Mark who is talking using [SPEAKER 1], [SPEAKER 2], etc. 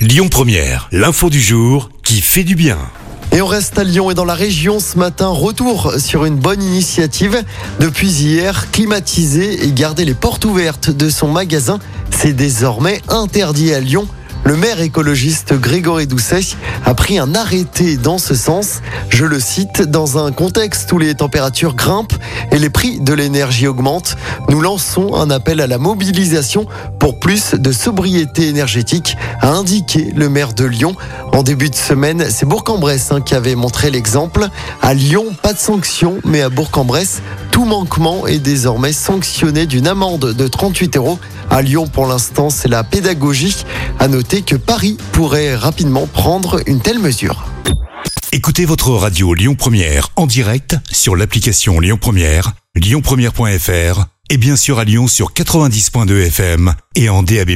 [SPEAKER 1] Lyon Première, l'info du jour qui fait du bien.
[SPEAKER 2] Et on reste à Lyon et dans la région ce matin. Retour sur une bonne initiative. Depuis hier, climatiser et garder les portes ouvertes de son magasin, c'est désormais interdit à Lyon. Le maire écologiste Grégory Doucet a pris un arrêté dans ce sens. Je le cite, dans un contexte où les températures grimpent et les prix de l'énergie augmentent, nous lançons un appel à la mobilisation pour plus de sobriété énergétique, a indiqué le maire de Lyon. En début de semaine, c'est Bourg-en-Bresse hein, qui avait montré l'exemple. À Lyon, pas de sanctions, mais à Bourg-en-Bresse, tout manquement est désormais sanctionné d'une amende de 38 euros. À Lyon, pour l'instant, c'est la pédagogie. À noter que Paris pourrait rapidement prendre une telle mesure.
[SPEAKER 1] Écoutez votre radio Lyon Première en direct sur l'application Lyon Première, lyonpremière.fr et bien sûr à Lyon sur 90.2 FM et en DAB+.